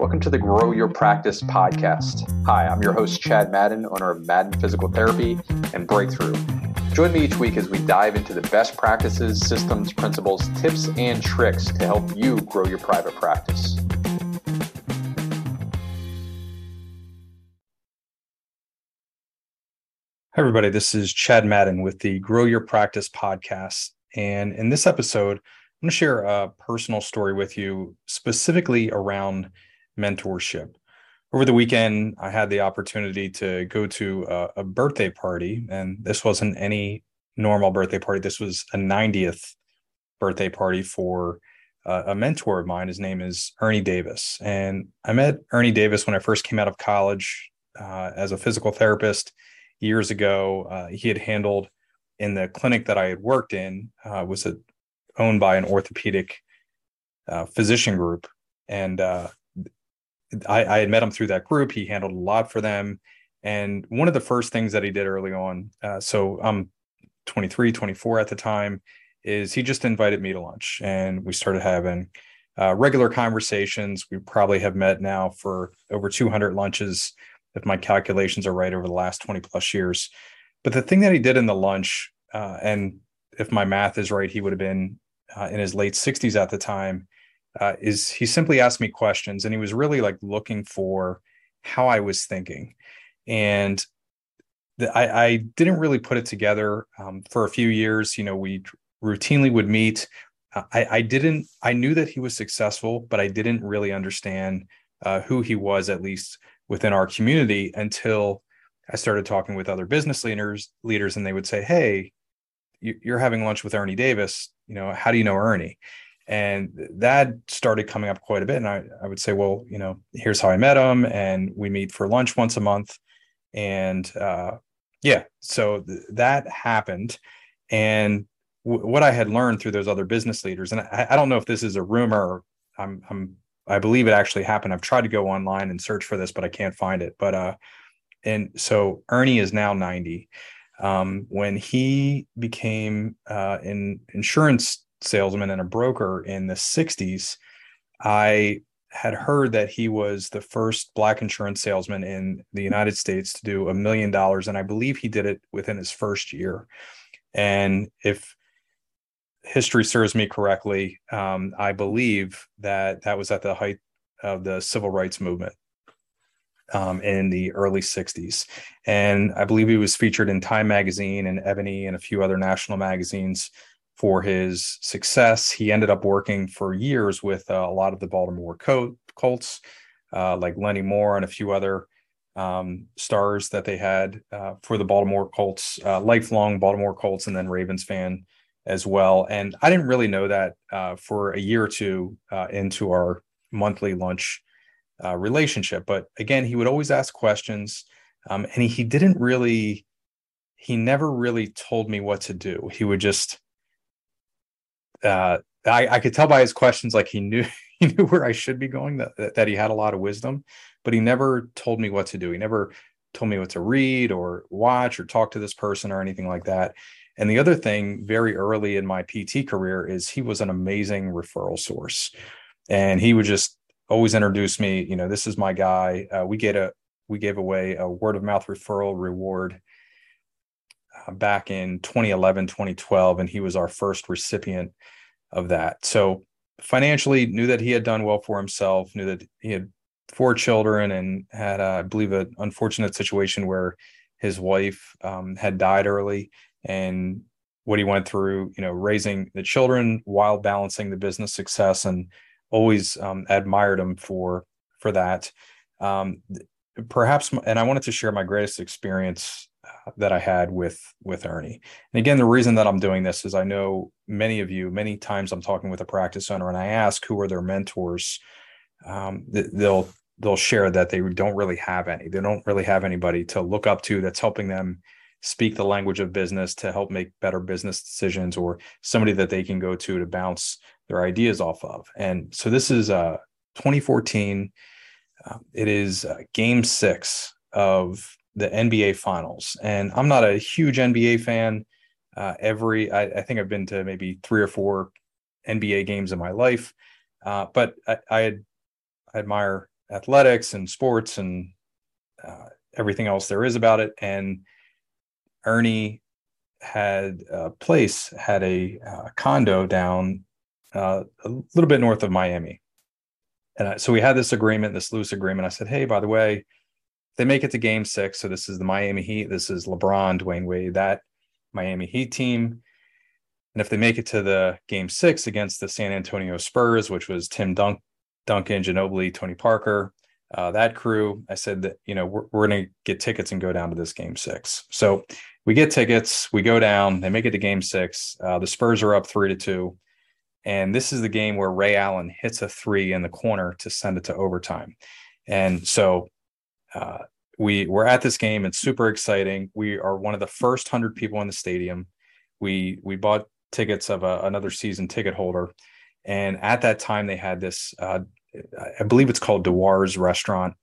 Welcome to the Grow Your Practice podcast. Hi, I'm your host, Chad Madden, owner of Madden Physical Therapy and Breakthrough. Join me each week as we dive into the best practices, systems, principles, tips, and tricks to help you grow your private practice. Hi, everybody. This is Chad Madden with the Grow Your Practice podcast. And in this episode, I'm going to share a personal story with you specifically around mentorship. Over the weekend, I had the opportunity to go to a, a birthday party, and this wasn't any normal birthday party. This was a 90th birthday party for uh, a mentor of mine. His name is Ernie Davis. And I met Ernie Davis when I first came out of college uh, as a physical therapist years ago. Uh, he had handled in the clinic that I had worked in, uh, was a, owned by an orthopedic uh, physician group. And uh, I, I, had met him through that group. He handled a lot for them. And one of the first things that he did early on, uh, so I'm 23, 24 at the time, is he just invited me to lunch and we started having uh, regular conversations. We probably have met now for over 200 lunches, if my calculations are right, over the last 20 plus years. But the thing that he did in the lunch, uh, and if my math is right, he would have been uh, in his late 60s at the time uh, is he simply asked me questions and he was really like looking for how I was thinking. And the, I, I, didn't really put it together um, for a few years. You know, we routinely would meet. Uh, I, I, didn't, I knew that he was successful, but I didn't really understand uh, who he was, at least within our community, until I started talking with other business leaders, leaders, and they would say, Hey, you're having lunch with Ernie Davis. You know, how do you know Ernie? And that started coming up quite a bit. And I, I would say well you know here's how i met him and we meet for lunch once a month. And uh, yeah so th- that happened. And w- what i had learned through those other business leaders and I, I don't know if this is a rumor i'm i'm i believe it actually happened. I've tried to go online and search for this but i can't find it. But uh and so ernie is now 90 um, when he became uh, an insurance salesman and a broker in the 60s, I had heard that he was the first black insurance salesman in the United States to do a million dollars. And I believe he did it within his first year. And if history serves me correctly, um, I believe that that was at the height of the civil rights movement um, in the early 60s. And I believe he was featured in Time Magazine and Ebony and a few other national magazines for his success. He ended up working for years with uh, a lot of the Baltimore Colts, uh, like Lenny Moore and a few other um, stars that they had uh, for the Baltimore Colts, uh, lifelong Baltimore Colts, and then Ravens fan as well. And I didn't really know that uh, for a year or two uh, into our monthly lunch relationship. But again, he would always ask questions, um, and he, he didn't really. He never really told me what to do. He would just uh, I, I could tell by his questions like he knew he knew where I should be going that that he had a lot of wisdom, but he never told me what to do. He never told me what to read or watch or talk to this person or anything like that. And the other thing, very early in my PT career, is he was an amazing referral source, and he would just always introduce me. You know, this is my guy. Uh, we get a we gave away a word of mouth referral reward back in 2011, 2012, and he was our first recipient of that. So financially, knew that he had done well for himself, knew that he had four children and had, uh, I believe, an unfortunate situation where his wife um, had died early and what he went through, you know, raising the children while balancing the business success and always um, admired him for for that. Um, perhaps, and I wanted to share my greatest experience that I had with with Ernie. And again, the reason that I'm doing this is I know many of you. Many times I'm talking with a practice owner, and I ask who are their mentors. Um, they'll they'll share that they don't really have any. They don't really have anybody to look up to that's helping them speak the language of business to help make better business decisions, or somebody that they can go to to bounce their ideas off of. And so this is uh, 2014. Uh, it is uh, Game Six of the NBA Finals, and I'm not a huge NBA fan. Uh, every I, I, think I've been to maybe three or four NBA games in my life, uh, but I, I, I, admire athletics and sports and uh, everything else there is about it. And Ernie had a place, had a uh, condo down uh, a little bit north of Miami. And so we had this agreement, this loose agreement. I said, hey, by the way, they make it to game six. So this is the Miami Heat. This is LeBron, Dwyane Wade, that Miami Heat team. And if they make it to the game six against the San Antonio Spurs, which was Tim Dunk, Duncan, Ginobili, Tony Parker, uh, that crew, I said that, you know, we're, we're going to get tickets and go down to this game six. So we get tickets, we go down, they make it to game six. Uh, the Spurs are up three to two. And this is the game where Ray Allen hits a three in the corner to send it to overtime. And so uh, we we're at this game. It's super exciting. We are one of the first hundred people in the stadium. We we bought tickets of a, another season ticket holder, and at that time they had this. Uh, I believe it's called Dewar's Restaurant.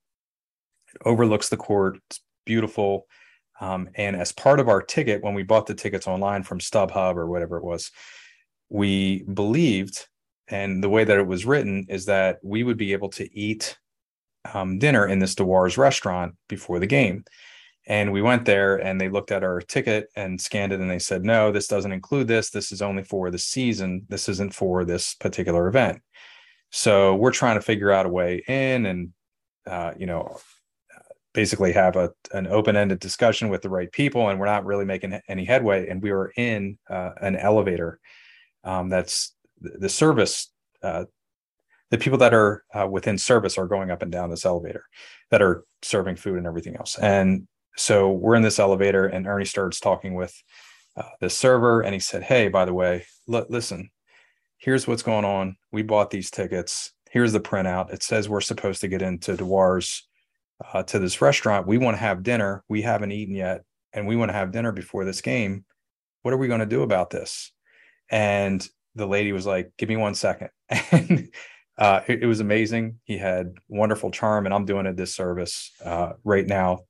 It overlooks the court. It's beautiful. Um, and as part of our ticket, when we bought the tickets online from StubHub or whatever it was, we believed, and the way that it was written is that we would be able to eat um, dinner in this Dewar's restaurant before the game. And we went there and they looked at our ticket and scanned it and they said, no, this doesn't include this. This is only for the season. This isn't for this particular event. So we're trying to figure out a way in and, uh, you know, basically have a an open-ended discussion with the right people and we're not really making any headway and we were in uh, an elevator um, that's the service uh, the people that are uh, within service are going up and down this elevator that are serving food and everything else and so we're in this elevator and ernie starts talking with uh, the server and he said hey by the way l- listen here's what's going on we bought these tickets here's the printout it says we're supposed to get into dewar's uh, to this restaurant. We want to have dinner. We haven't eaten yet, and we want to have dinner before this game. What are we going to do about this? And the lady was like, "Give me one second. and uh, it, it, was amazing. He had wonderful charm, and I'm doing a disservice uh, right now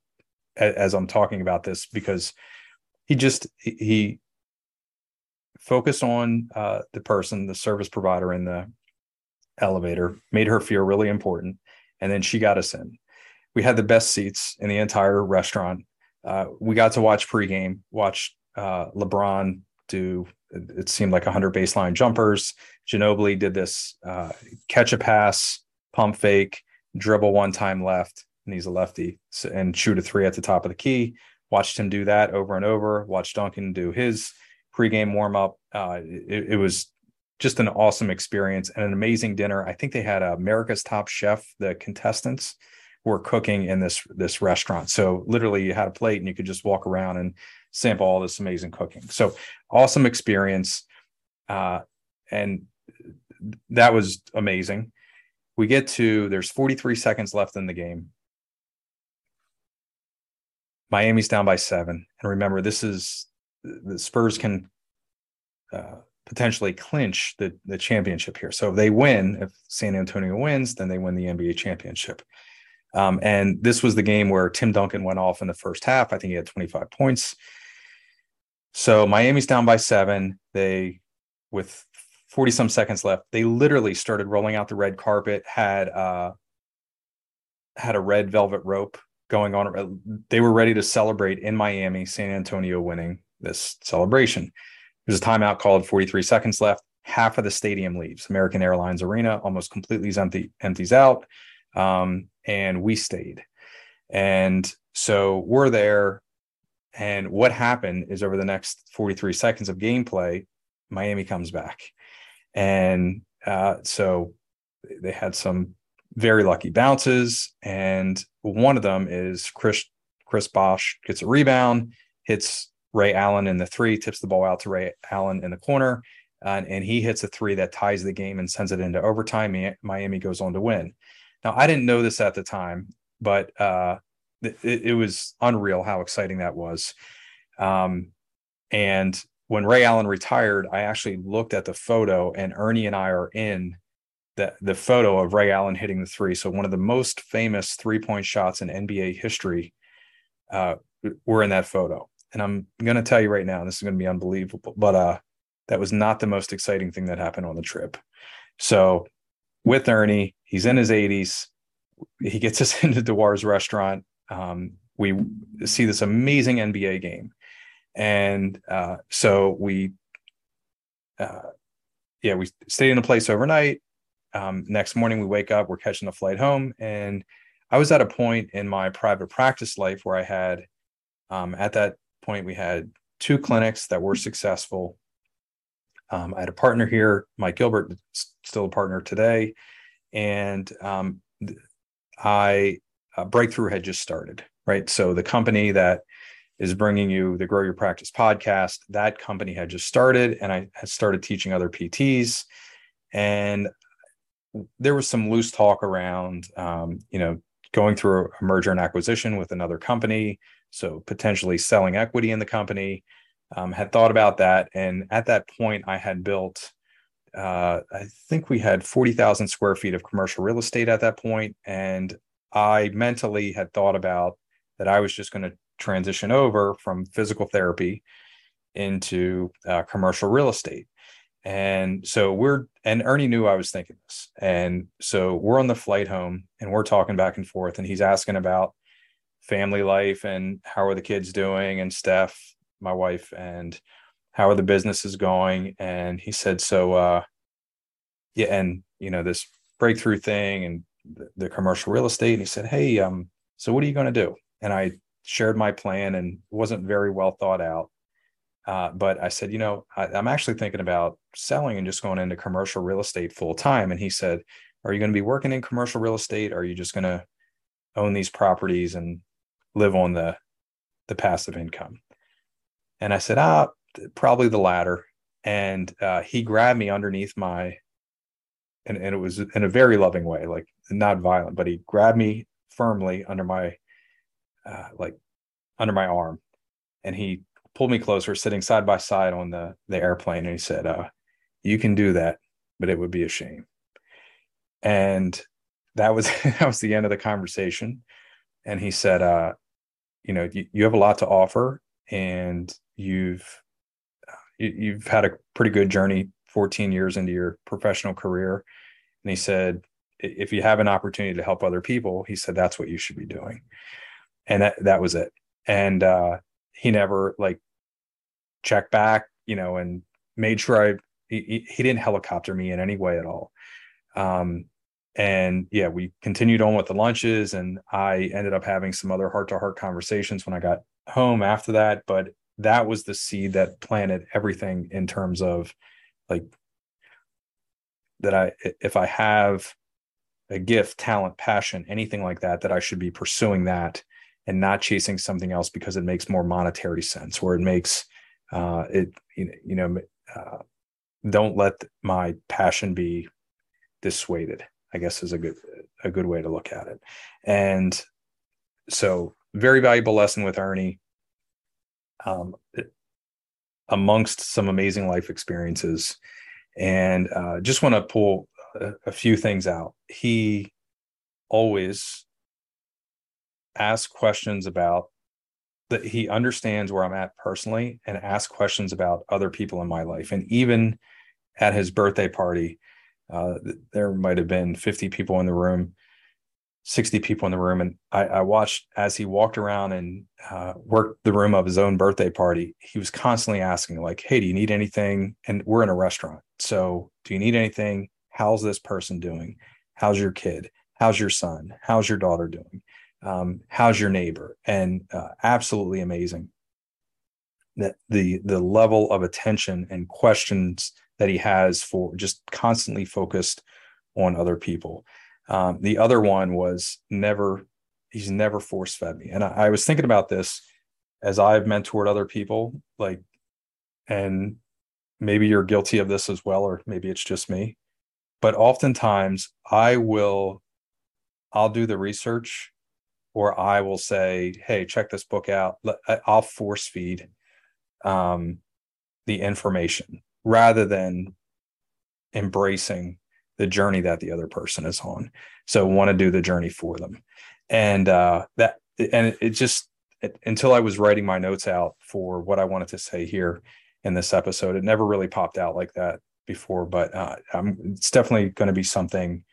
as, as I'm talking about this because he just he focused on uh, the person, the service provider in the elevator, made her feel really important, and then she got us in we had the best seats in the entire restaurant. Uh, we got to watch pregame, watch uh, LeBron do. It seemed like 100 baseline jumpers. Ginobili did this uh, catch a pass, pump fake, dribble one time left, and he's a lefty, so, and shoot a three at the top of the key. Watched him do that over and over. Watched Duncan do his pregame warm up. Uh, it, it was just an awesome experience and an amazing dinner. I think they had America's Top Chef, the contestants were cooking in this this restaurant. So literally, you had a plate and you could just walk around and sample all this amazing cooking. So awesome experience, uh, and that was amazing. We get to there's 43 seconds left in the game. Miami's down by seven, and remember, this is the Spurs can uh, potentially clinch the the championship here. So if they win, if San Antonio wins, then they win the NBA championship. Um, and this was the game where Tim Duncan went off in the first half. I think he had 25 points. So Miami's down by seven. They, with 40 some seconds left, they literally started rolling out the red carpet, had uh, had a red velvet rope going on. They were ready to celebrate in Miami, San Antonio winning this celebration. There's a timeout called 43 seconds left. Half of the stadium leaves. American Airlines Arena almost completely empty, empties out. Um, and we stayed. And so we're there. And what happened is over the next 43 seconds of gameplay, Miami comes back. And uh, so they had some very lucky bounces. And one of them is Chris Chris Bosh gets a rebound, hits Ray Allen in the three, tips the ball out to Ray Allen in the corner, and, and he hits a three that ties the game and sends it into overtime. Miami goes on to win. Now, I didn't know this at the time, but uh, it, it, was unreal how exciting that was. Um, and when Ray Allen retired, I actually looked at the photo, and Ernie and I are in the, the photo of Ray Allen hitting the three. So, one of the most famous three point shots in NBA history uh, were in that photo. And I'm going to tell you right now, this is going to be unbelievable, but uh, that was not the most exciting thing that happened on the trip. So, with Ernie. He's in his 80s. he gets us into Dewar's restaurant. Um, we see this amazing NBA game, and uh, so we, uh, yeah, we stayed in a place overnight. Um, next morning, we wake up, we're catching a flight home, and I was at a point in my private practice life where I had, um, at that point, we had two clinics that were successful. Um, I had a partner here, Mike Gilbert, still a partner today, and um, I uh, Breakthrough had just started, right? So the company that is bringing you the Grow Your Practice podcast, that company had just started, and I had started teaching other PTs, and there was some loose talk around, um, you know, going through a merger and acquisition with another company, so potentially selling equity in the company. Um, had thought about that, and at that point, I had built. Uh, I think we had forty thousand square feet of commercial real estate at that point, and I mentally had thought about that I was just going to transition over from physical therapy into uh, commercial real estate. And so we're, and Ernie knew I was thinking this. And so we're on the flight home and we're talking back and forth, and he's asking about family life and how are the kids doing, and Steph, my wife, and how are the businesses going. And he said, So, uh, yeah, and you know, this breakthrough thing and the, commercial real estate. And he said, Hey, um, so what are you going to do? And I shared my plan and wasn't very well thought out. Uh, but I said, you know, I, am actually thinking about selling and just going into commercial real estate full time. And he said, Are you going to be working in commercial real estate? Or are you just going to own these properties and live on the the passive income? And I said, Ah, probably the latter. And uh, he grabbed me underneath my, and, and it was in a very loving way, like not violent, but he grabbed me firmly under my, uh, like under my arm, and he pulled me closer, sitting side by side on the the airplane, and he said, uh, "You can do that, but it would be a shame." And that was that was the end of the conversation. And he said, uh, "You know, you, you have a lot to offer, and you've you, you've had a pretty good journey, 14 years into your professional career." And he said, "If you have an opportunity to help other people, he said that's what you should be doing." And that that was it. And uh, he never like checked back, you know, and made sure I he, he didn't helicopter me in any way at all. Um, and yeah, we continued on with the lunches, and I ended up having some other heart to heart conversations when I got home after that. But that was the seed that planted everything in terms of like that I if I have a gift, talent, passion, anything like that, that I should be pursuing that and not chasing something else because it makes more monetary sense or it makes uh, it you know uh, don't let my passion be dissuaded i guess is a good a good way to look at it. And so very valuable lesson with ernie. Um, amongst some amazing life experiences and uh, just want to pull a, a few things out he always asks questions about that he understands where I'm at personally and asks questions about other people in my life. And even at his birthday party, uh, there might have been 50 people in the room, 60 people in the room. And I, I watched as he walked around and uh, worked the room of his own birthday party. He was constantly asking, like, Hey, do you need anything? And we're in a restaurant. So, do you need anything? How's this person doing? How's your kid? How's your son? How's your daughter doing? um, how's your neighbor and uh, absolutely amazing that the the level of attention and questions that he has for just constantly focused on other people um, the other one was never he's never force fed me and I, I was thinking about this as i've mentored other people like and maybe you're guilty of this as well or maybe it's just me but oftentimes i will i'll do the research or I will say, "Hey, check this book out." I'll force feed um, the information rather than embracing the journey that the other person is on. So want to do the journey for them, and uh, that and it just it, until I was writing my notes out for what I wanted to say here in this episode, it never really popped out like that before. But uh, it's definitely going to be something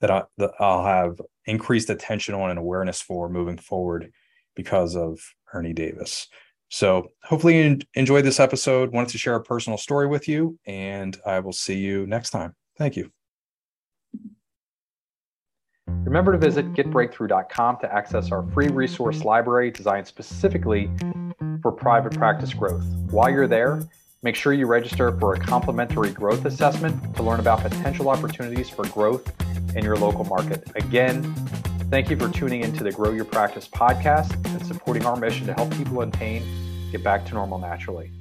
that I that I'll have increased attention on and awareness for moving forward because of Ernie Davis. So hopefully you enjoyed this episode. Wanted to share a personal story with you, and I will see you next time. Thank you. Remember to visit getbreakthrough.com to access our free resource library designed specifically for private practice growth. While you're there, make sure you register for a complimentary growth assessment to learn about potential opportunities for growth in your local market. Again, thank you for tuning into the Grow Your Practice podcast and supporting our mission to help people in pain get back to normal naturally.